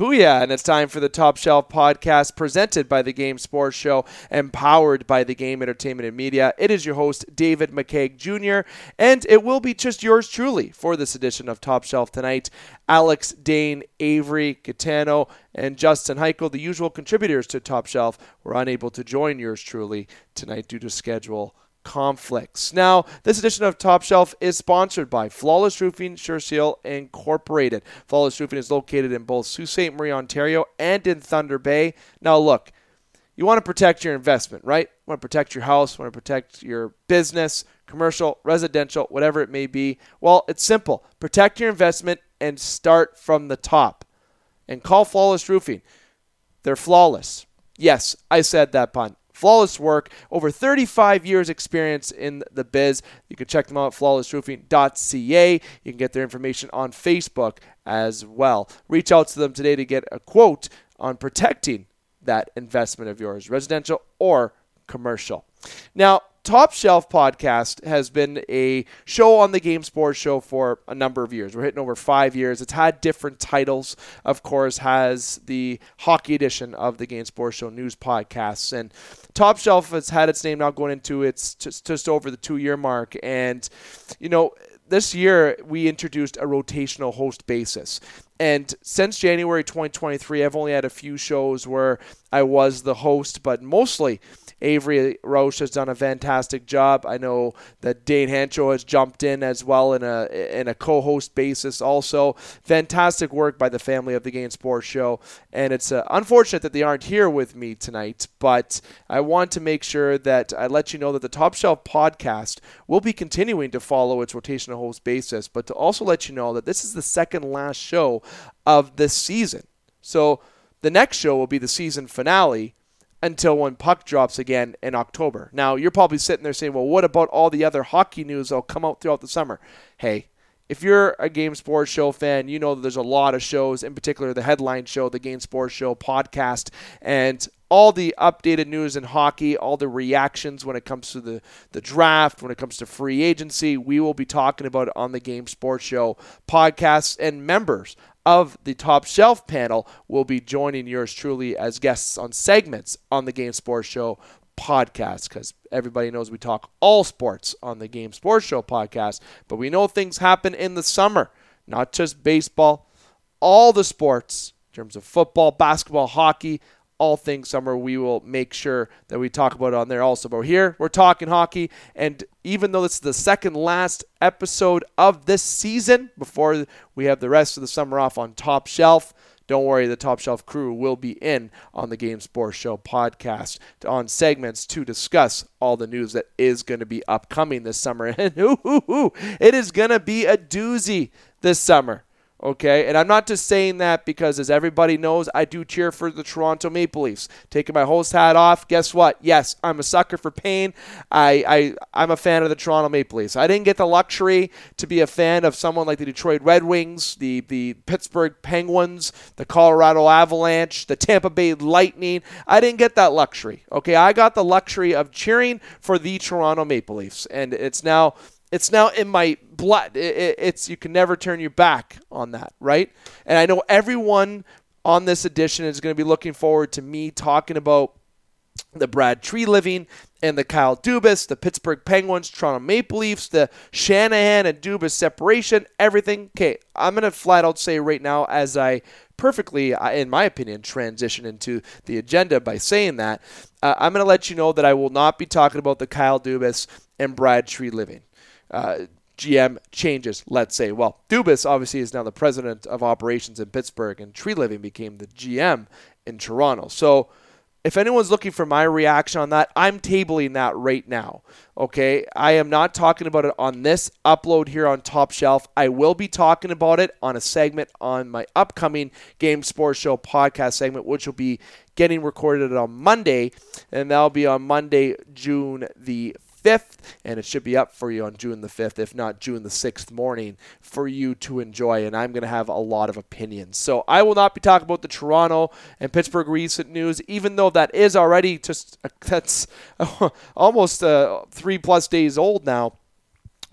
Booyah! And it's time for the Top Shelf podcast presented by the Game Sports Show, empowered by the Game Entertainment and Media. It is your host, David McCaig Jr., and it will be just yours truly for this edition of Top Shelf tonight. Alex, Dane, Avery, Catano, and Justin Heichel, the usual contributors to Top Shelf, were unable to join yours truly tonight due to schedule conflicts. Now, this edition of Top Shelf is sponsored by Flawless Roofing Sure Seal Incorporated. Flawless Roofing is located in both Sault Ste. Marie, Ontario, and in Thunder Bay. Now, look, you want to protect your investment, right? You want to protect your house, you want to protect your business, commercial, residential, whatever it may be. Well, it's simple. Protect your investment and start from the top. And call Flawless Roofing. They're flawless. Yes, I said that pun flawless work, over 35 years experience in the biz. You can check them out at flawlessroofing.ca. You can get their information on Facebook as well. Reach out to them today to get a quote on protecting that investment of yours, residential or commercial. Now, Top Shelf podcast has been a show on the Game Sports Show for a number of years. We're hitting over five years. It's had different titles, of course, has the hockey edition of the Game Sports Show news podcasts. And Top Shelf has had its name now going into its just, just over the two year mark. And, you know, this year we introduced a rotational host basis. And since January 2023, I've only had a few shows where I was the host, but mostly Avery Roche has done a fantastic job. I know that Dane Hancho has jumped in as well in a in a co-host basis. Also, fantastic work by the family of the Game Sports Show. And it's uh, unfortunate that they aren't here with me tonight, but I want to make sure that I let you know that the Top Shelf podcast will be continuing to follow its rotational host basis, but to also let you know that this is the second last show of this season. So the next show will be the season finale until when puck drops again in October. Now, you're probably sitting there saying, well, what about all the other hockey news that'll come out throughout the summer? Hey, if you're a Game Sports Show fan, you know that there's a lot of shows, in particular the headline show, the Game Sports Show podcast, and all the updated news in hockey, all the reactions when it comes to the, the draft, when it comes to free agency. We will be talking about it on the Game Sports Show podcasts and members of the top shelf panel will be joining yours truly as guests on segments on the Game Sports Show podcast because everybody knows we talk all sports on the Game Sports Show podcast, but we know things happen in the summer, not just baseball, all the sports in terms of football, basketball, hockey, all things summer. We will make sure that we talk about it on there also. But here we're talking hockey, and even though this is the second last episode of this season before we have the rest of the summer off on Top Shelf. Don't worry, the Top Shelf crew will be in on the Game Sports Show podcast on segments to discuss all the news that is going to be upcoming this summer. And ooh, ooh, ooh, it is going to be a doozy this summer. Okay, and I'm not just saying that because, as everybody knows, I do cheer for the Toronto Maple Leafs. Taking my host hat off, guess what? Yes, I'm a sucker for pain. I, I I'm a fan of the Toronto Maple Leafs. I didn't get the luxury to be a fan of someone like the Detroit Red Wings, the the Pittsburgh Penguins, the Colorado Avalanche, the Tampa Bay Lightning. I didn't get that luxury. Okay, I got the luxury of cheering for the Toronto Maple Leafs, and it's now it's now in my blood. It, it, it's you can never turn your back on that, right? And I know everyone on this edition is going to be looking forward to me talking about the Brad Treliving and the Kyle Dubas, the Pittsburgh Penguins, Toronto Maple Leafs, the Shanahan and Dubas separation, everything. Okay, I'm going to flat out say right now, as I perfectly, uh, in my opinion, transition into the agenda by saying that, uh, I'm going to let you know that I will not be talking about the Kyle Dubas and Brad Treliving uh, GM changes, let's say. Well, Dubas obviously is now the president of operations in Pittsburgh, and Treliving became the GM in Toronto. So, if anyone's looking for my reaction on that, I'm tabling that right now. Okay. I am not talking about it on this upload here on Top Shelf. I will be talking about it on a segment on my upcoming Game Sports Show podcast segment, which will be getting recorded on Monday. And that'll be on Monday, June the 5th, and it should be up for you on June the 5th, if not June the 6th morning, for you to enjoy. And I'm going to have a lot of opinions. So I will not be talking about the Toronto and Pittsburgh recent news, even though that is already just that's almost uh, three plus days old now.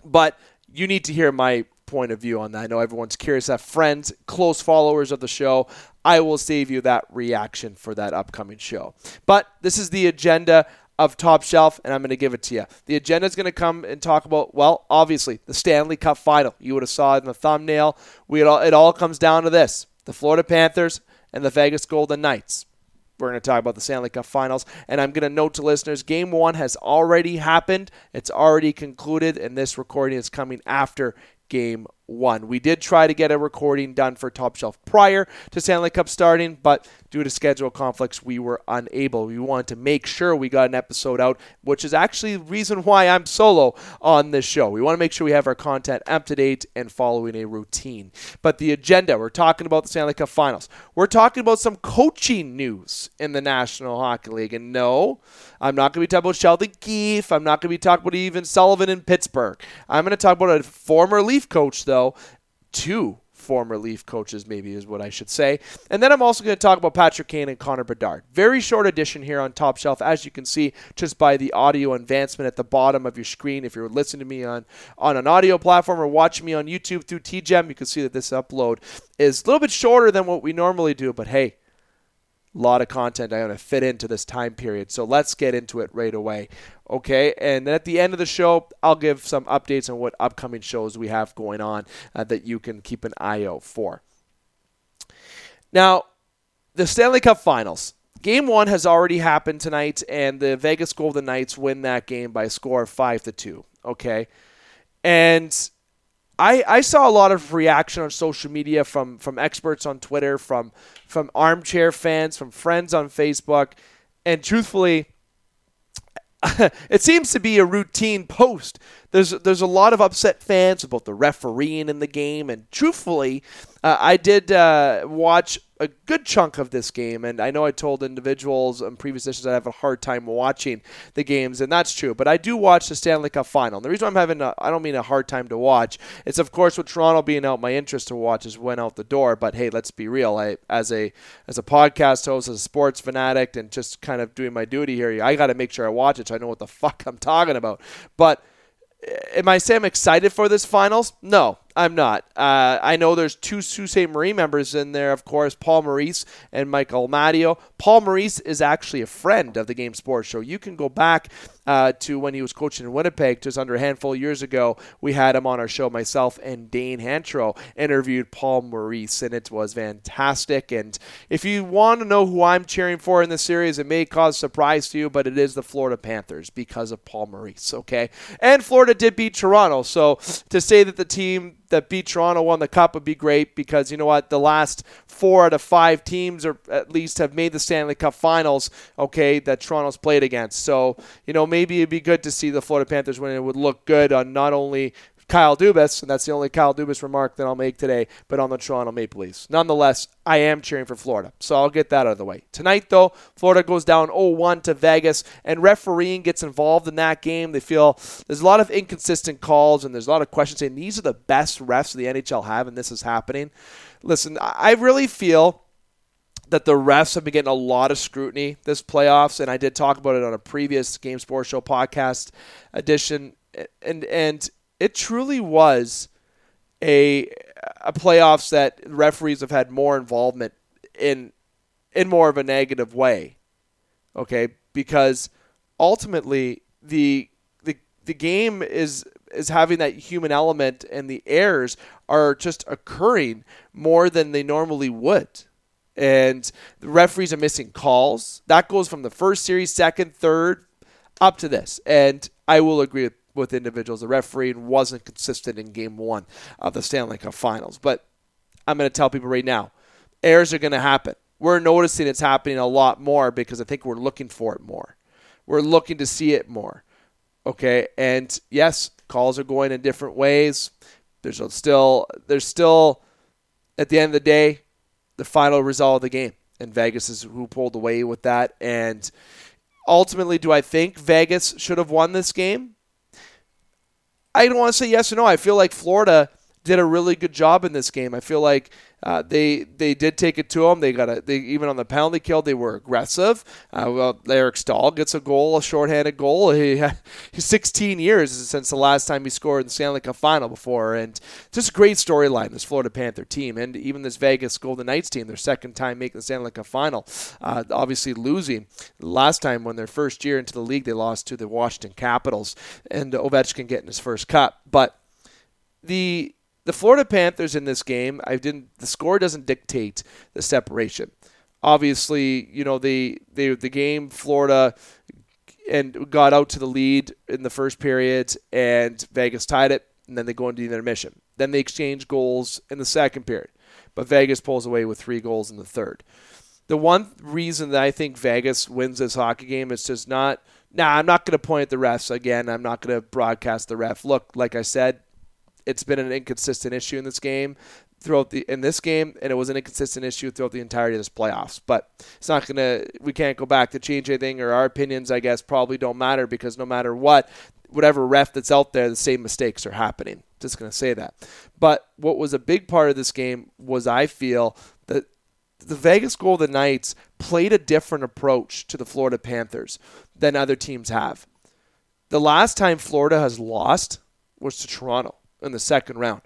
But you need to hear my point of view on that. I know everyone's curious. Have friends, close followers of the show. I will save you that reaction for that upcoming show. But this is the agenda of Top Shelf, and I'm going to give it to you. The agenda is going to come and talk about, well, obviously, the Stanley Cup final. You would have saw it in the thumbnail. We all, it all comes down to this the Florida Panthers and the Vegas Golden Knights. We're going to talk about the Stanley Cup finals. And I'm going to note to listeners game one has already happened, it's already concluded, and this recording is coming after game one. We did try to get a recording done for Top Shelf prior to Stanley Cup starting, but due to schedule conflicts, we were unable. We wanted to make sure we got an episode out, which is actually the reason why I'm solo on this show. We want to make sure we have our content up to date and following a routine. But the agenda, we're talking about the Stanley Cup finals. We're talking about some coaching news in the National Hockey League. And no, I'm not going to be talking about Sheldon Keefe. I'm not going to be talking about even Sullivan in Pittsburgh. I'm going to talk about a former Leaf coach, though, two former Leaf coaches, maybe is what I should say. And then I'm also going to talk about Patrick Kane and Connor Bedard. Very short edition here on Top Shelf, as you can see just by the audio advancement at the bottom of your screen. If you're listening to me on, on an audio platform or watching me on YouTube through TGEM, you can see that this upload is a little bit shorter than what we normally do, but hey, lot of content I want to fit into this time period. So let's get into it right away. Okay, and then at the end of the show, I'll give some updates on what upcoming shows we have going on uh, that you can keep an eye out for. Now, the Stanley Cup Finals. Game one has already happened tonight, and the Vegas Golden Knights win that game by a score of five to two. Okay, and I, I saw a lot of reaction on social media from from experts on Twitter, from from armchair fans, from friends on Facebook, and truthfully, it seems to be a routine post. There's there's a lot of upset fans about the refereeing in the game, and truthfully, uh, I did uh, watch a good chunk of this game, and I know I told individuals in previous sessions I have a hard time watching the games, and that's true. But I do watch the Stanley Cup Final. And the reason I'm having a, I don't mean a hard time to watch. It's of course with Toronto being out, my interest to watch has went out the door. But hey, let's be real. I as a as a podcast host, as a sports fanatic, and just kind of doing my duty here, I got to make sure I watch it so I know what the fuck I'm talking about. But am I saying I'm excited for this finals? No, I'm not. Uh, I know there's two Sault Ste. Marie members in there, of course, Paul Maurice and Michael Amadio. Paul Maurice is actually a friend of the Game Sports Show. You can go back uh, to when he was coaching in Winnipeg just under a handful of years ago. We had him on our show. Myself and Dane Hantro interviewed Paul Maurice, and it was fantastic. And if you want to know who I'm cheering for in this series, it may cause surprise to you, but it is the Florida Panthers because of Paul Maurice, okay? And Florida did beat Toronto. So to say that the team that beat Toronto won the cup would be great because you know what? The last four out of five teams, or at least, have made the Stanley Cup Finals. Okay, that Toronto's played against. So you know maybe it'd be good to see the Florida Panthers win. It would look good on not only Kyle Dubas, and that's the only Kyle Dubas remark that I'll make today, but on the Toronto Maple Leafs. Nonetheless, I am cheering for Florida, so I'll get that out of the way. Tonight, though, Florida goes down 0-1 to Vegas, and refereeing gets involved in that game. They feel there's a lot of inconsistent calls, and there's a lot of questions saying these are the best refs the NHL have, and this is happening. Listen, I really feel that the refs have been getting a lot of scrutiny this playoffs, and I did talk about it on a previous Game Sports Show podcast edition. And and it truly was a a playoffs that referees have had more involvement in in more of a negative way. Okay, because ultimately the the the game is is having that human element and the errors are just occurring more than they normally would. And the referees are missing calls. That goes from the first series, second, third, up to this. And I will agree with with individuals. The refereeing wasn't consistent in game one of the Stanley Cup finals. But I'm going to tell people right now errors are going to happen. We're noticing it's happening a lot more because I think we're looking for it more. We're looking to see it more. Okay. And yes, calls are going in different ways. There's still, there's still, at the end of the day, the final result of the game. And Vegas is who pulled away with that. And ultimately, do I think Vegas should have won this game? I don't want to say yes or no. I feel like Florida did a really good job in this game. I feel like uh, they they did take it to them. They got a they even on the penalty kill they were aggressive. Uh, well, Eric Staal gets a goal, a shorthanded goal. He he's 16 years since the last time he scored in the Stanley Cup final before, and just a great storyline. This Florida Panther team and even this Vegas Golden Knights team, their second time making the Stanley Cup final. Uh, obviously losing last time when their first year into the league they lost to the Washington Capitals and Ovechkin getting his first cup, but the the Florida Panthers in this game, I didn't. The score doesn't dictate the separation. Obviously, you know the the the game Florida and got out to the lead in the first period, and Vegas tied it, and then they go into the intermission. Then they exchange goals in the second period, but Vegas pulls away with three goals in the third. The one reason that I think Vegas wins this hockey game is just not. Nah, I'm not going to point at the refs again. I'm not going to broadcast the ref. Look, like I said, it's been an inconsistent issue in this game throughout the in this game, and it was an inconsistent issue throughout the entirety of this playoffs. But it's not gonna. We can't go back to change anything, or our opinions, I guess, probably don't matter because no matter what, whatever ref that's out there, the same mistakes are happening. Just gonna say that. But what was a big part of this game was I feel that the Vegas Golden Knights played a different approach to the Florida Panthers than other teams have. The last time Florida has lost was to Toronto in the second round.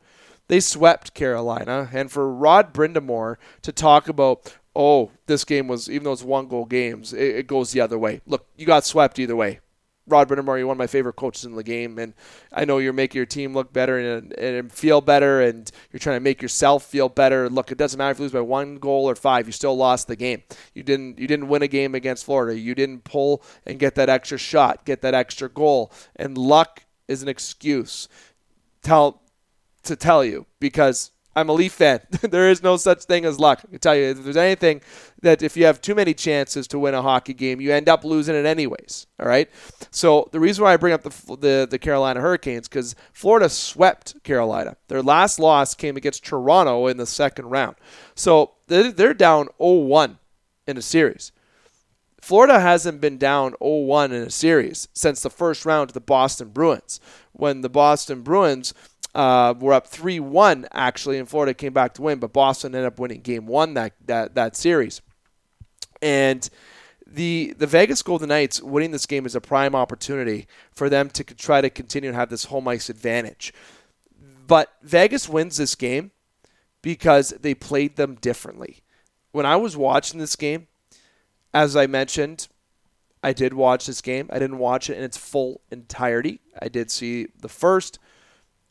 They swept Carolina, and for Rod Brind'Amour to talk about, oh, this game was even though it's one goal games, it, it goes the other way. Look, you got swept either way. Rod Brind'Amour, you're one of my favorite coaches in the game, and I know you're making your team look better and, and feel better, and you're trying to make yourself feel better. Look, it doesn't matter if you lose by one goal or five; you still lost the game. You didn't you didn't win a game against Florida. You didn't pull and get that extra shot, get that extra goal, and luck is an excuse tell to tell you because I'm a Leaf fan. there is no such thing as luck. I can tell you if there's anything that if you have too many chances to win a hockey game, you end up losing it anyways. All right. So the reason why I bring up the the, the Carolina Hurricanes because Florida swept Carolina. Their last loss came against Toronto in the second round. So they're down 0-1 in a series. Florida hasn't been down 0-1 in a series since the first round to the Boston Bruins when the Boston Bruins uh, were up 3 1, actually, and Florida came back to win, but Boston ended up winning game one that, that, that series. And the the Vegas Golden Knights winning this game is a prime opportunity for them to try to continue to have this home ice advantage. But Vegas wins this game because they played them differently. When I was watching this game, as I mentioned, I did watch this game. I didn't watch it in its full entirety. I did see the first.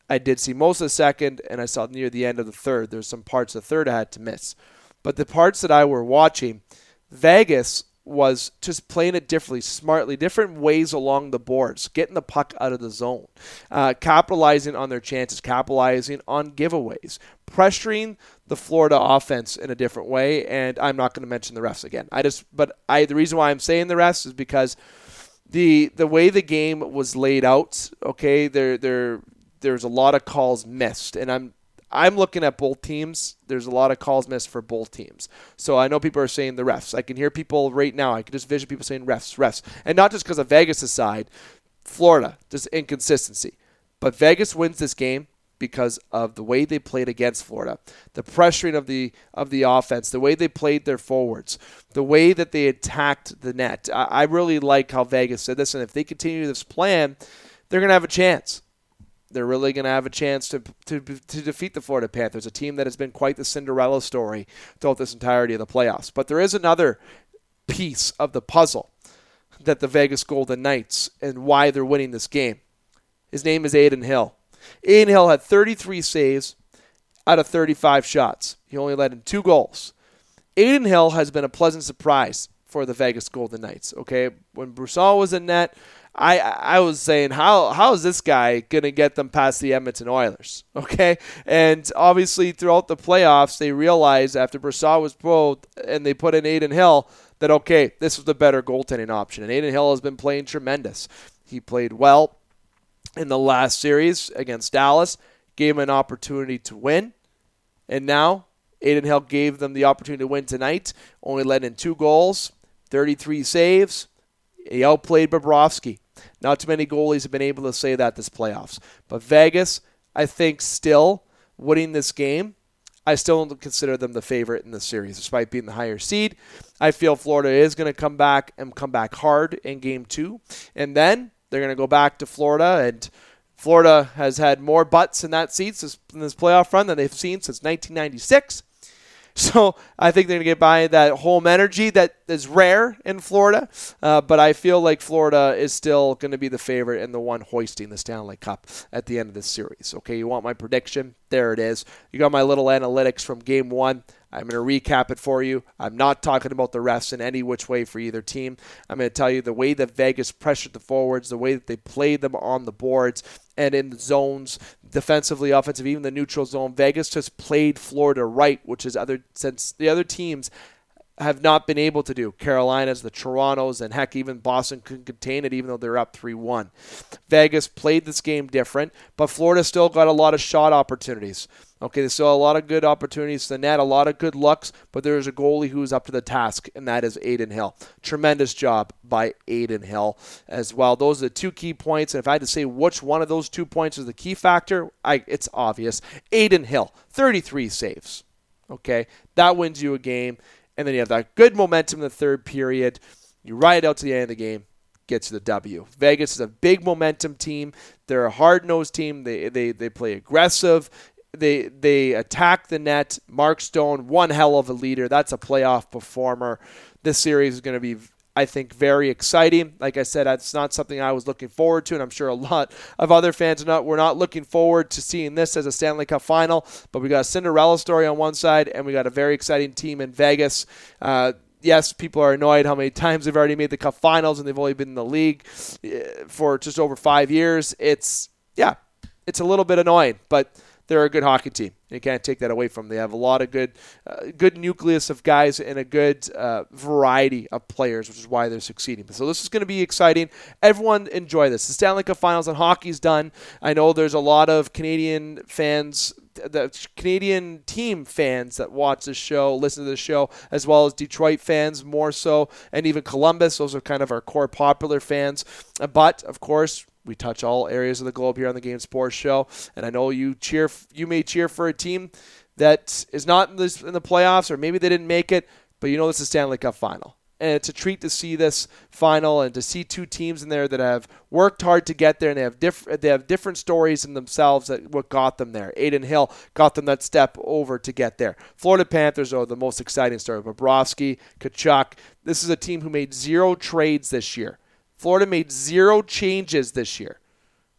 I did see most of the second, and I saw near the end of the third. There's some parts of the third I had to miss. But the parts that I were watching, Vegas was just playing it differently, smartly, different ways along the boards, getting the puck out of the zone, uh, capitalizing on their chances, capitalizing on giveaways, pressuring the Florida offense in a different way. And I'm not going to mention the refs again. I just, but I the reason why I'm saying the refs is because the the way the game was laid out. Okay, there there there's a lot of calls missed, and I'm I'm looking at both teams. There's a lot of calls missed for both teams. So I know people are saying the refs. I can hear people right now. I can just vision people saying refs, refs. And not just because of Vegas' side, Florida, just inconsistency. But Vegas wins this game because of the way they played against Florida, the pressuring of the of the offense, the way they played their forwards, the way that they attacked the net. I, I really like how Vegas said this, and if they continue this plan, they're going to have a chance they're really going to have a chance to, to, to defeat the Florida Panthers, a team that has been quite the Cinderella story throughout this entirety of the playoffs. But there is another piece of the puzzle that the Vegas Golden Knights and why they're winning this game. His name is Adin Hill. Adin Hill had 33 saves out of 35 shots. He only led in two goals. Adin Hill has been a pleasant surprise for the Vegas Golden Knights. Okay, when Brossoit was in net, I I was saying how how is this guy gonna get them past the Edmonton Oilers? Okay, and obviously throughout the playoffs they realized after Brossoit was pulled and they put in Adin Hill that okay this was the better goaltending option and Adin Hill has been playing tremendous. He played well in the last series against Dallas, gave him an opportunity to win, and now Adin Hill gave them the opportunity to win tonight. Only led in two goals, 33 saves. He outplayed Bobrovsky. Not too many goalies have been able to say that this playoffs. But Vegas, I think, still winning this game, I still don't consider them the favorite in the series, despite being the higher seed. I feel Florida is going to come back and come back hard in game two. And then they're going to go back to Florida. And Florida has had more butts in that seat in this playoff run than they've seen since 1996. So I think they're going to get by that home energy that is rare in Florida. Uh, but I feel like Florida is still going to be the favorite and the one hoisting the Stanley Cup at the end of this series. Okay, you want my prediction? There it is. You got my little analytics from game one. I'm going to recap it for you. I'm not talking about the refs in any which way for either team. I'm going to tell you the way that Vegas pressured the forwards, the way that they played them on the boards and in the zones, defensively, offensive, even the neutral zone. Vegas just played Florida right, which is other since the other teams have not been able to do. Carolinas, the Torontos, and heck, even Boston couldn't contain it, even though they're up 3 1. Vegas played this game different, but Florida still got a lot of shot opportunities. Okay, they still a lot of good opportunities to net, a lot of good looks, but there is a goalie who's up to the task, and that is Adin Hill. Tremendous job by Adin Hill as well. Those are the two key points, and if I had to say which one of those two points is the key factor, I, it's obvious. Adin Hill, 33 saves. Okay, that wins you a game and then you have that good momentum in the third period. You ride out to the end of the game, get to the W. Vegas is a big momentum team. They're a hard nosed team. They, they they play aggressive. They they attack the net. Mark Stone, one hell of a leader. That's a playoff performer. This series is going to be I think, very exciting. Like I said, it's not something I was looking forward to, and I'm sure a lot of other fans are not. We're not looking forward to seeing this as a Stanley Cup final, but we got a Cinderella story on one side, and we got a very exciting team in Vegas. Uh, yes, people are annoyed how many times they've already made the Cup Finals, and they've only been in the league eh, for just over five years. It's yeah, it's a little bit annoying, but they're a good hockey team. You can't take that away from them. They have a lot of good, uh, good nucleus of guys and a good uh, variety of players, which is why they're succeeding. So this is going to be exciting. Everyone enjoy this. The Stanley Cup Finals and hockey's done. I know there's a lot of Canadian fans the Canadian team fans that watch this show, listen to this show, as well as Detroit fans more so, and even Columbus. Those are kind of our core popular fans. But of course, we touch all areas of the globe here on the Game Sports Show, and I know you cheer. You may cheer for a team that is not in, this, in the playoffs, or maybe they didn't make it, but you know this is Stanley Cup final, and it's a treat to see this final and to see two teams in there that have worked hard to get there, and they have different they have different stories in themselves that what got them there. Adin Hill got them that step over to get there. Florida Panthers are the most exciting story. Bobrovsky, Tkachuk. This is a team who made zero trades this year. Florida made zero changes this year.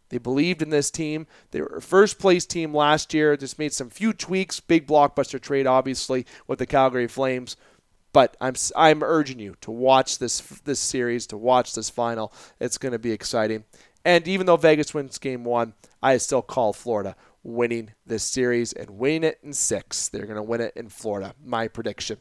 They believed in this team. They were a first place team last year. Just made some few tweaks. Big blockbuster trade, obviously, with the Calgary Flames. But I'm I'm urging you to watch this this series, to watch this final. It's going to be exciting. And even though Vegas wins game one, I still call Florida winning this series and winning it in six. They're going to win it in Florida. My prediction.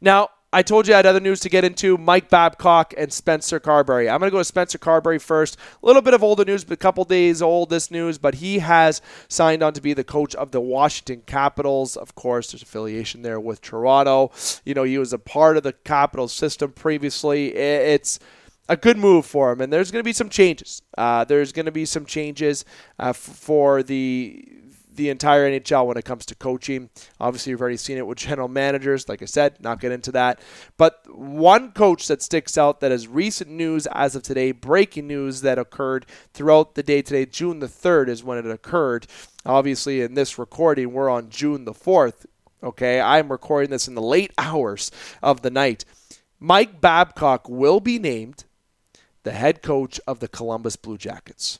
Now, I told you I had other news to get into Mike Babcock and Spencer Carbery. I'm going to go to Spencer Carbery first. A little bit of older news, but a couple days old, this news, but he has signed on to be the coach of the Washington Capitals. Of course, there's affiliation there with Toronto. You know, he was a part of the Capitals system previously. It's a good move for him, and there's going to be some changes. Uh, there's going to be some changes uh, f- for the the entire NHL when it comes to coaching. Obviously, you've already seen it with general managers. Like I said, not get into that. But one coach that sticks out that is recent news as of today, breaking news that occurred throughout the day today, June the 3rd is when it occurred. Obviously, in this recording, we're on June the 4th. Okay, I'm recording this in the late hours of the night. Mike Babcock will be named the head coach of the Columbus Blue Jackets.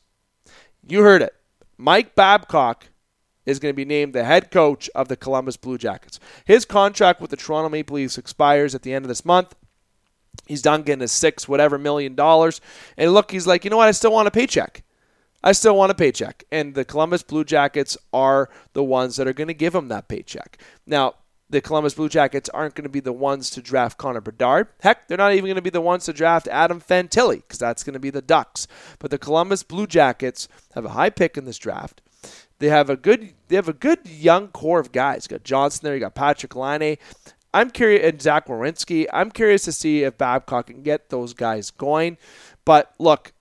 You heard it. Mike Babcock is going to be named the head coach of the Columbus Blue Jackets. His contract with the Toronto Maple Leafs expires at the end of this month. He's done getting his six whatever million dollars. And look, he's like, you know what? I still want a paycheck. I still want a paycheck. And the Columbus Blue Jackets are the ones that are going to give him that paycheck. Now, the Columbus Blue Jackets aren't going to be the ones to draft Connor Bedard. Heck, they're not even going to be the ones to draft Adam Fantilli because that's going to be the Ducks. But the Columbus Blue Jackets have a high pick in this draft. They have a good they have a good young core of guys. You got Johnson there, you got Patrick Laine. I'm curious and Zach Werenski. I'm curious to see if Babcock can get those guys going. But look,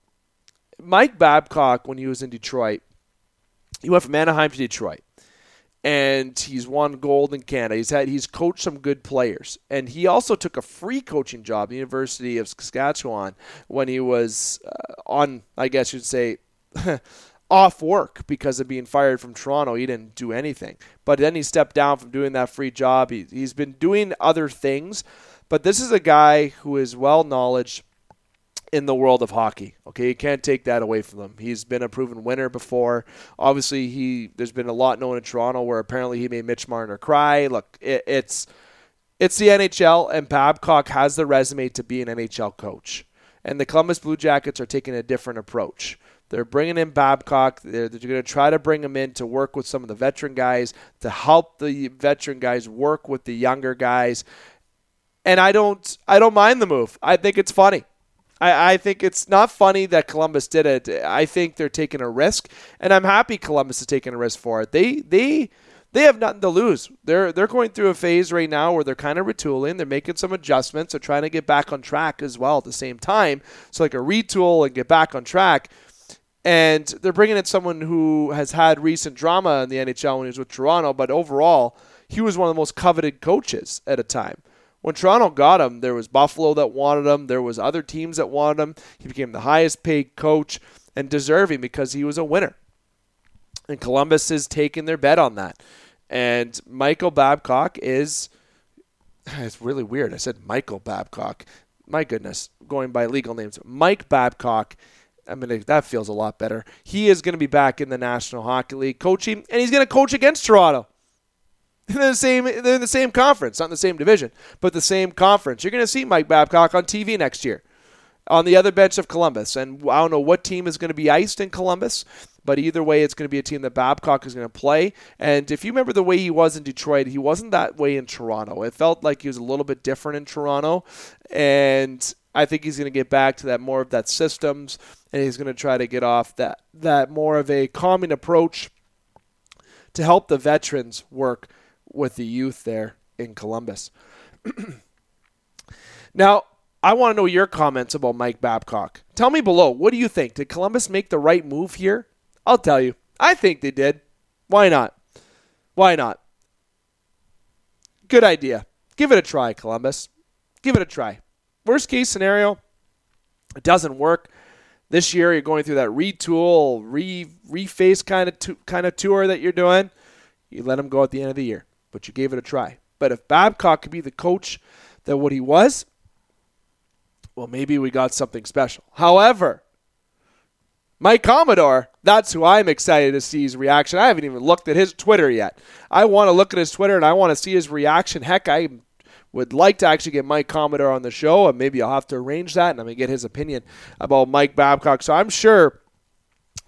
Mike Babcock, when he was in Detroit, he went from Anaheim to Detroit. and he's won gold in Canada. He's had he's coached some good players, and he also took a free coaching job at the University of Saskatchewan when he was uh, on, I guess you'd say. off work because of being fired from Toronto. He didn't do anything. But then he stepped down from doing that free job. He, he's been doing other things. But this is a guy who is well knowledge in the world of hockey. Okay, you can't take that away from him. He's been a proven winner before. Obviously, he there's been a lot known in Toronto where apparently he made Mitch Marner cry. Look, it, it's it's the NHL, and Babcock has the resume to be an NHL coach. And the Columbus Blue Jackets are taking a different approach. They're bringing in Babcock. They're, they're going to try to bring him in to work with some of the veteran guys, to help the veteran guys work with the younger guys. And I don't, I don't mind the move. I think it's funny. I, I think it's not funny that Columbus did it. I think they're taking a risk, and I'm happy Columbus is taking a risk for it. They, they, they have nothing to lose. They're they're going through a phase right now where they're kind of retooling. They're making some adjustments. They're trying to get back on track as well at the same time. So like a retool and get back on track and they're bringing in someone who has had recent drama in the NHL when he was with Toronto, but overall, he was one of the most coveted coaches at a time. When Toronto got him, there was Buffalo that wanted him, there was other teams that wanted him. He became the highest paid coach and deserving because he was a winner. And Columbus is taking their bet on that. And Michael Babcock is it's really weird. I said Michael Babcock. My goodness, going by legal names. Mike Babcock I mean, that feels a lot better. He is going to be back in the National Hockey League coaching, and he's going to coach against Toronto. They're the same. They're in the same conference, not in the same division, but the same conference. You're going to see Mike Babcock on TV next year, on the other bench of Columbus. And I don't know what team is going to be iced in Columbus, but either way, it's going to be a team that Babcock is going to play. And if you remember the way he was in Detroit, he wasn't that way in Toronto. It felt like he was a little bit different in Toronto, and I think he's going to get back to that more of that systems, and he's going to try to get off that that more of a calming approach to help the veterans work with the youth there in Columbus. now, I want to know your comments about Mike Babcock. Tell me below. What do you think? Did Columbus make the right move here? I'll tell you. I think they did. Why not? Why not? Good idea. Give it a try, Columbus. Give it a try. Worst case scenario, it doesn't work. This year, you're going through that retool, re reface kind of kind of tour that you're doing. You let him go at the end of the year, but you gave it a try. But if Babcock could be the coach that what he was, well, maybe we got something special. However, Mike Commodore, that's who I'm excited to see his reaction. I haven't even looked at his Twitter yet. I want to look at his Twitter and I want to see his reaction. Heck, I'm would like to actually get Mike Commodore on the show, and maybe I'll have to arrange that, and I'm going to get his opinion about Mike Babcock. So I'm sure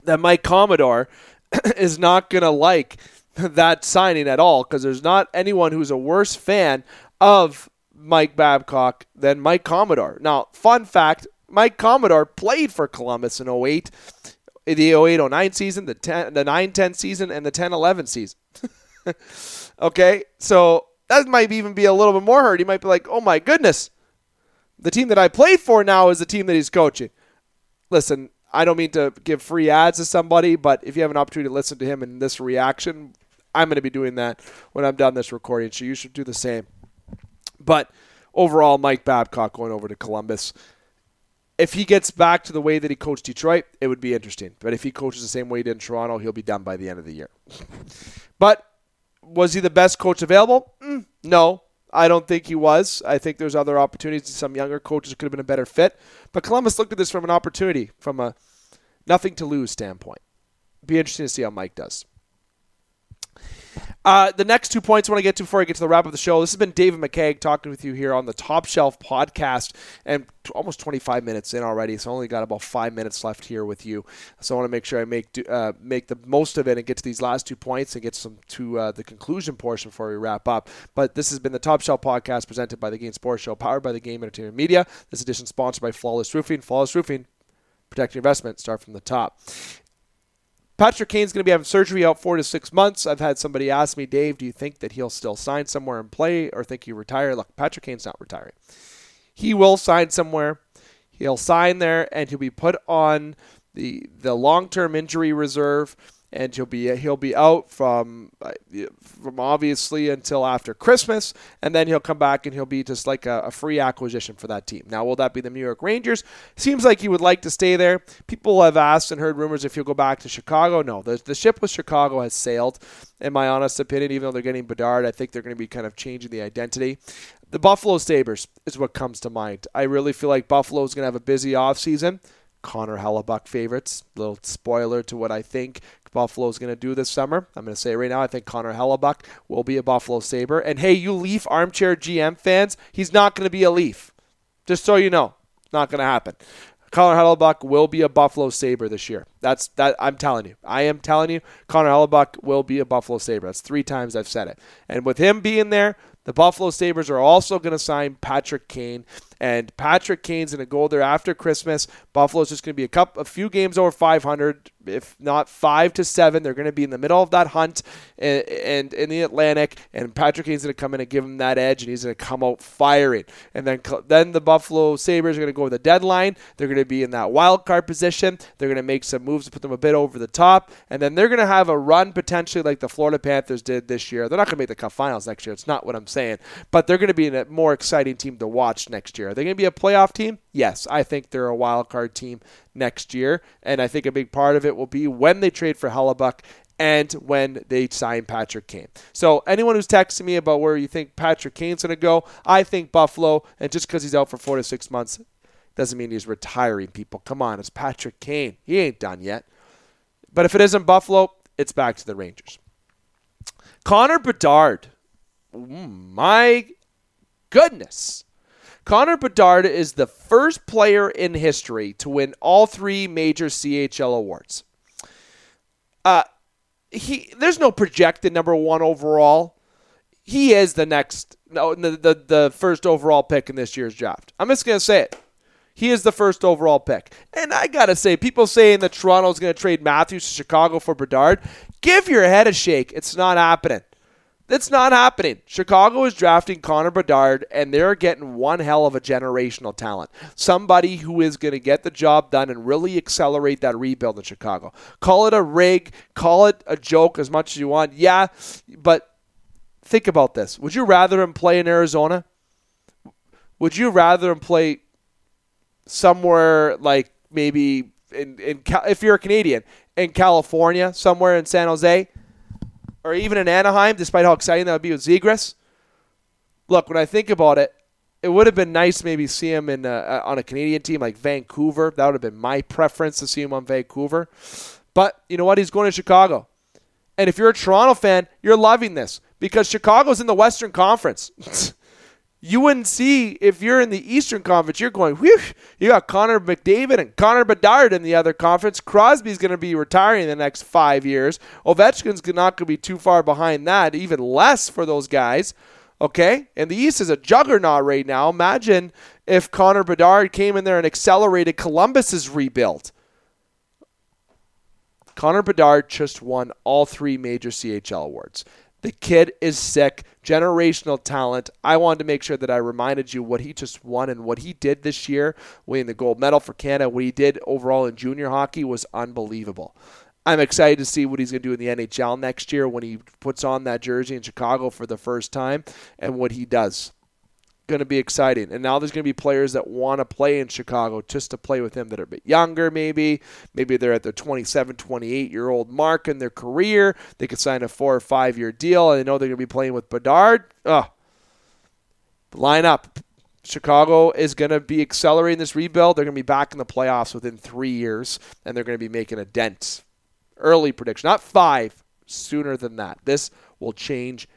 that Mike Commodore is not going to like that signing at all because there's not anyone who's a worse fan of Mike Babcock than Mike Commodore. Now, fun fact Mike Commodore played for Columbus in 08, the 08 09 season, the 10, the 9 10 season, and the 10 11 season. okay, so that might even be a little bit more hurt. He might be like, oh my goodness, the team that I played for now is the team that he's coaching. Listen, I don't mean to give free ads to somebody, but if you have an opportunity to listen to him in this reaction, I'm going to be doing that when I'm done this recording. So you should do the same. But overall, Mike Babcock going over to Columbus. If he gets back to the way that he coached Detroit, it would be interesting. But if he coaches the same way he did in Toronto, he'll be done by the end of the year. but was he the best coach available? Mm, no, I don't think he was. I think there's other opportunities. Some younger coaches could have been a better fit. But Columbus looked at this from an opportunity, from a nothing to lose standpoint. Be interesting to see how Mike does. Uh, the next two points I want to get to before I get to the wrap of the show. This has been David McCaig talking with you here on the Top Shelf podcast, and t- almost 25 minutes in already. So I only got about five minutes left here with you. So I want to make sure I make do, uh, make the most of it and get to these last two points and get some to uh, the conclusion portion before we wrap up. But this has been the Top Shelf podcast presented by the Game Sports Show, powered by the Game Entertainment Media. This edition sponsored by Flawless Roofing. Flawless Roofing, protect your investment. Start from the top. Patrick Kane's going to be having surgery out four to six months. I've had somebody ask me, Dave, do you think that he'll still sign somewhere and play or think he retire? Look, Patrick Kane's not retiring. He will sign somewhere. He'll sign there and he'll be put on the the long term injury reserve and he'll be he'll be out from uh, from obviously until after Christmas, and then he'll come back and he'll be just like a, a, free acquisition for that team. Now, will that be the New York Rangers? Seems like he would like to stay there. People have asked and heard rumors if he'll go back to Chicago. No, the the ship with Chicago has sailed. In my honest opinion, even though they're getting Bedard, I think they're going to be kind of changing the identity. The Buffalo Sabres is what comes to mind. I really feel like Buffalo is going to have a busy offseason. Connor Hellebuyck favorites. Little spoiler to what I think Buffalo is going to do this summer. I'm going to say it right now, I think Connor Hellebuyck will be a Buffalo Sabre. And hey, you Leaf armchair GM fans, he's not going to be a Leaf. Just so you know, not going to happen. Connor Hellebuyck will be a Buffalo Sabre this year. That's that I'm telling you. I am telling you, Connor Hellebuyck will be a Buffalo Sabre. That's three times I've said it. And with him being there, the Buffalo Sabres are also going to sign Patrick Kane. And Patrick Kane's going to go there after Christmas. Buffalo's just going to be a couple, a few games over 500 if not five to seven. They're going to be in the middle of that hunt and, and in the Atlantic, and Patrick Kane's going to come in and give him that edge, and he's going to come out firing. And then then the Buffalo Sabres are going to go with the deadline. They're going to be in that wild card position. They're going to make some moves to put them a bit over the top, and then they're going to have a run potentially like the Florida Panthers did this year. They're not going to make the Cup Finals next year. It's not what I'm saying, but they're going to be a more exciting team to watch next year. Are they going to be a playoff team? Yes, I think they're a wild card team next year. And I think a big part of it will be when they trade for Hellebuyck and when they sign Patrick Kane. So anyone who's texting me about where you think Patrick Kane's going to go, I think Buffalo. And just because he's out for four to six months doesn't mean he's retiring. People, come on, it's Patrick Kane. He ain't done yet. But if it isn't Buffalo, it's back to the Rangers. Connor Bedard. Mm, my goodness. Connor Bedard is the first player in history to win all three major CHL awards. Uh, he there's no projected number one overall. He is the next no the, the the first overall pick in this year's draft. I'm just gonna say it. He is the first overall pick. And I gotta say, people saying that Toronto's gonna trade Matthews to Chicago for Bedard, give your head a shake. It's not happening. That's not happening. Chicago is drafting Connor Bedard, and they're getting one hell of a generational talent. Somebody who is going to get the job done and really accelerate that rebuild in Chicago. Call it a rig, call it a joke as much as you want. Yeah, but think about this. Would you rather him play in Arizona? Would you rather him play somewhere like maybe in, in if you're a Canadian in California, somewhere in San Jose? Or even in Anaheim, despite how exciting that would be with Zegras. Look, when I think about it, it would have been nice maybe see him in a, on a Canadian team like Vancouver. That would have been my preference to see him on Vancouver. But you know what? He's going to Chicago. And if you're a Toronto fan, you're loving this because Chicago's in the Western Conference. you wouldn't see if you're in the Eastern Conference. You're going, whew, you got Connor McDavid and Connor Bedard in the other conference. Crosby's going to be retiring in the next five years. Ovechkin's not going to be too far behind that, even less for those guys. Okay? And the East is a juggernaut right now. Imagine if Connor Bedard came in there and accelerated Columbus's rebuild. Connor Bedard just won all three major CHL awards. The kid is sick, generational talent. I wanted to make sure that I reminded you what he just won and what he did this year, winning the gold medal for Canada. What he did overall in junior hockey was unbelievable. I'm excited to see what he's going to do in the NHL next year when he puts on that jersey in Chicago for the first time and what he does going to be exciting. And now there's going to be players that want to play in Chicago just to play with him that are a bit younger, maybe. Maybe they're at their 27, 28 year old mark in their career. They could sign a four or five year deal, and they know they're going to be playing with Bedard. Oh, line up. Chicago is going to be accelerating this rebuild. They're going to be back in the playoffs within three years, and they're going to be making a dent. Early prediction, not five, sooner than that. This will change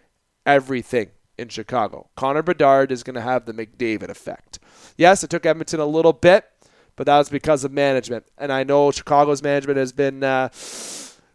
everything in Chicago. Connor Bedard is going to have the McDavid effect. Yes, it took Edmonton a little bit, but that was because of management. And I know Chicago's management has been uh,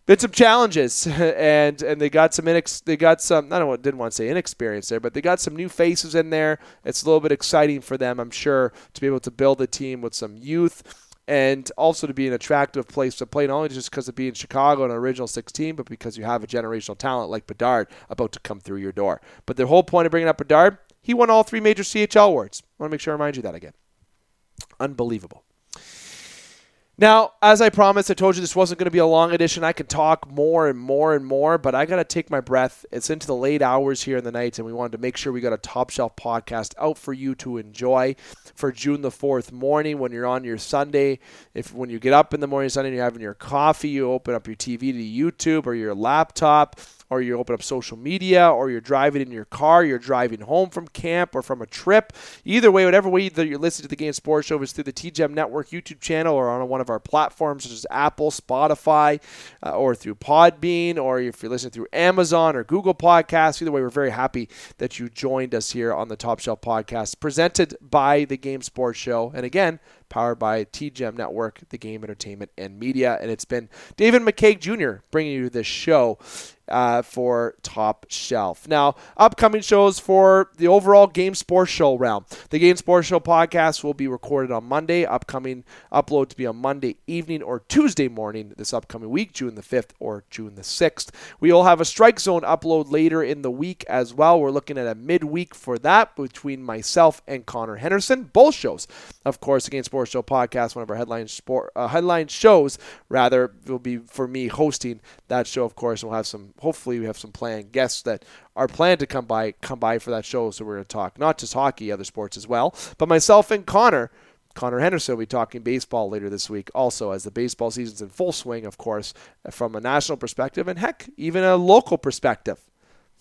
been some challenges, and and they got some inex- they got some I don't didn't want to say inexperience there, but they got some new faces in there. It's a little bit exciting for them, I'm sure, to be able to build a team with some youth and also to be an attractive place to play, not only just because of being Chicago and an original 16, but because you have a generational talent like Bedard about to come through your door. But the whole point of bringing up Bedard, he won all three major CHL awards. I want to make sure I remind you that again. Unbelievable. Now, as I promised, I told you this wasn't going to be a long edition. I could talk more and more and more, but I got to take my breath. It's into the late hours here in the night, and we wanted to make sure we got a top shelf podcast out for you to enjoy for June the 4th morning when you're on your Sunday. If when you get up in the morning Sunday and you're having your coffee, you open up your TV to YouTube or your laptop or you open up social media, or you're driving in your car, you're driving home from camp or from a trip. Either way, whatever way that you're listening to the Game Sports Show is through the TGEM Network YouTube channel or on one of our platforms such as Apple, Spotify, uh, or through Podbean, or if you're listening through Amazon or Google Podcasts. Either way, we're very happy that you joined us here on the Top Shelf Podcast, presented by the Game Sports Show. And again, powered by TGEM Network, the game entertainment and media. And it's been David McCaig Jr. bringing you this show uh, for Top Shelf. Now, upcoming shows for the overall Game Sports Show round. The Game Sports Show podcast will be recorded on Monday. Upcoming upload to be on Monday evening or Tuesday morning this upcoming week, June the 5th or June the 6th. We will have a Strike Zone upload later in the week as well. We're looking at a midweek for that between myself and Connor Henderson. Both shows, of course, the Game Sports Show podcast, one of our headline sport uh, headline shows, rather, will be for me hosting that show, of course, and we'll have some hopefully we have some planned guests that are planned to come by come by for that show. So we're going to talk not just hockey, other sports as well. But myself and Connor. Connor Henderson will be talking baseball later this week, also as the baseball season's in full swing, of course, from a national perspective and heck, even a local perspective.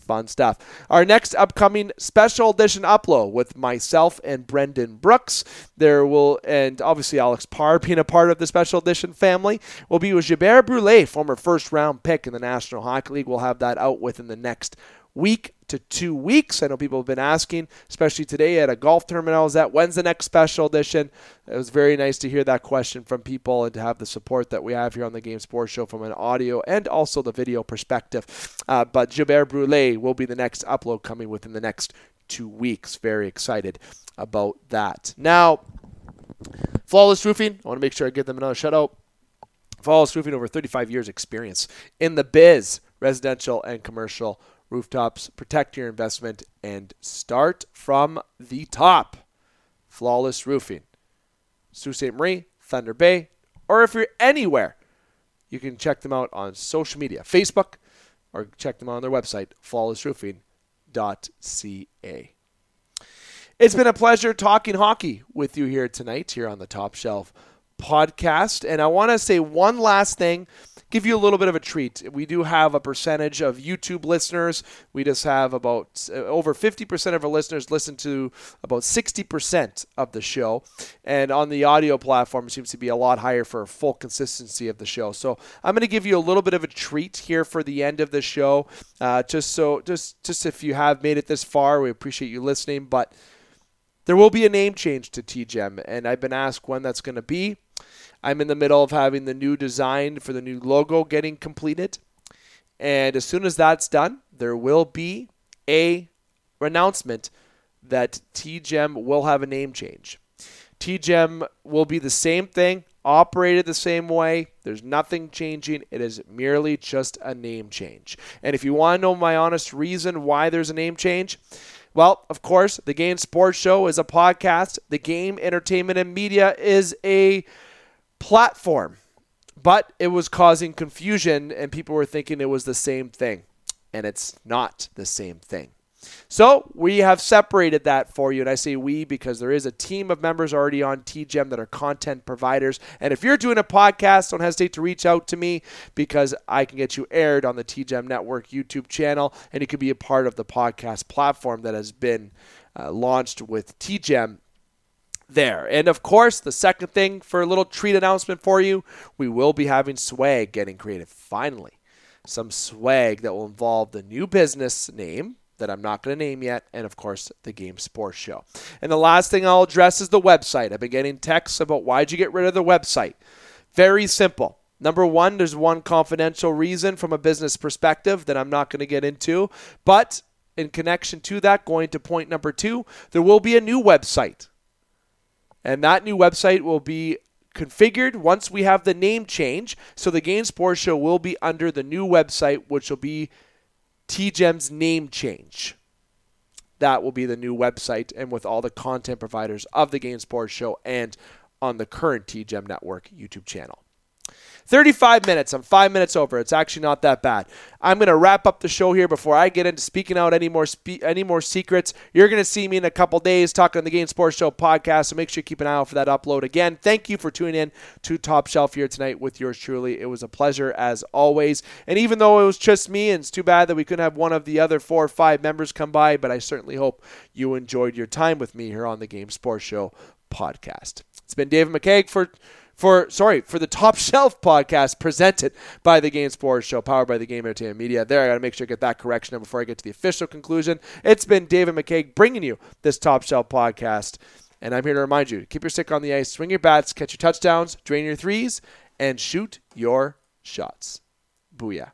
Fun stuff. Our next upcoming special edition upload with myself and Brendan Brooks. There will, and obviously Alex Parr being a part of the special edition family, will be with Gilbert Brule, former first round pick in the National Hockey League. We'll have that out within the next week to two weeks. I know people have been asking, especially today at a golf tournament I was at, when's the next special edition? It was very nice to hear that question from people and to have the support that we have here on the Game Sports Show from an audio and also the video perspective. Uh, but Gilbert Brule will be the next upload coming within the next two weeks. Very excited about that. Now, Flawless Roofing, I want to make sure I give them another shout out. Flawless Roofing, over 35 years experience in the biz, residential and commercial rooftops, protect your investment, and start from the top. Flawless Roofing. Sault Ste. Marie, Thunder Bay, or if you're anywhere, you can check them out on social media, Facebook, or check them out on their website, flawlessroofing.ca. It's been a pleasure talking hockey with you here tonight, here on the Top Shelf podcast. And I want to say one last thing give you a little bit of a treat. We do have a percentage of YouTube listeners. We just have about uh, over 50% of our listeners listen to about 60% of the show. And on the audio platform, it seems to be a lot higher for full consistency of the show. So I'm going to give you a little bit of a treat here for the end of the show. Uh, just so, just, just if you have made it this far, we appreciate you listening. But there will be a name change to TGEM, and I've been asked when that's going to be. I'm in the middle of having the new design for the new logo getting completed. And as soon as that's done, there will be a announcement that TGEM will have a name change. TGEM will be the same thing, operated the same way. There's nothing changing. It is merely just a name change. And if you want to know my honest reason why there's a name change, well, of course, the Game Sports Show is a podcast. The Game Entertainment and Media is a platform, but it was causing confusion and people were thinking it was the same thing. And it's not the same thing. So we have separated that for you. And I say we because there is a team of members already on TGEM that are content providers. And if you're doing a podcast, don't hesitate to reach out to me because I can get you aired on the TGEM Network YouTube channel and you can be a part of the podcast platform that has been uh, launched with TGEM there. And of course, the second thing for a little treat announcement for you, we will be having swag getting created Finally, some swag that will involve the new business name that I'm not going to name yet, and of course, the Game Sports Show. And the last thing I'll address is the website. I've been getting texts about why'd you get rid of the website. Very simple. Number one, there's one confidential reason from a business perspective that I'm not going to get into. But in connection to that, going to point number two, there will be a new website and that new website will be configured once we have the name change. So the Game Sports Show will be under the new website, which will be TGEM's name change. That will be the new website, and with all the content providers of the Game Sports Show and on the current TGEM Network YouTube channel. 35 minutes. I'm five minutes over. It's actually not that bad. I'm going to wrap up the show here before I get into speaking out any more spe- any more secrets. You're going to see me in a couple days talking on the Game Sports Show podcast, so make sure you keep an eye out for that upload. Again, thank you for tuning in to Top Shelf here tonight with yours truly. It was a pleasure as always. And even though it was just me, and it's too bad that we couldn't have one of the other four or five members come by, but I certainly hope you enjoyed your time with me here on the Game Sports Show podcast. It's been David McCaig for for sorry for the Top Shelf podcast presented by the Game Sports Show, powered by the Game Entertainment Media. There, I got to make sure I get that correction before I get to the official conclusion. It's been David McCaig bringing you this Top Shelf podcast, and I'm here to remind you: keep your stick on the ice, swing your bats, catch your touchdowns, drain your threes, and shoot your shots. Booyah!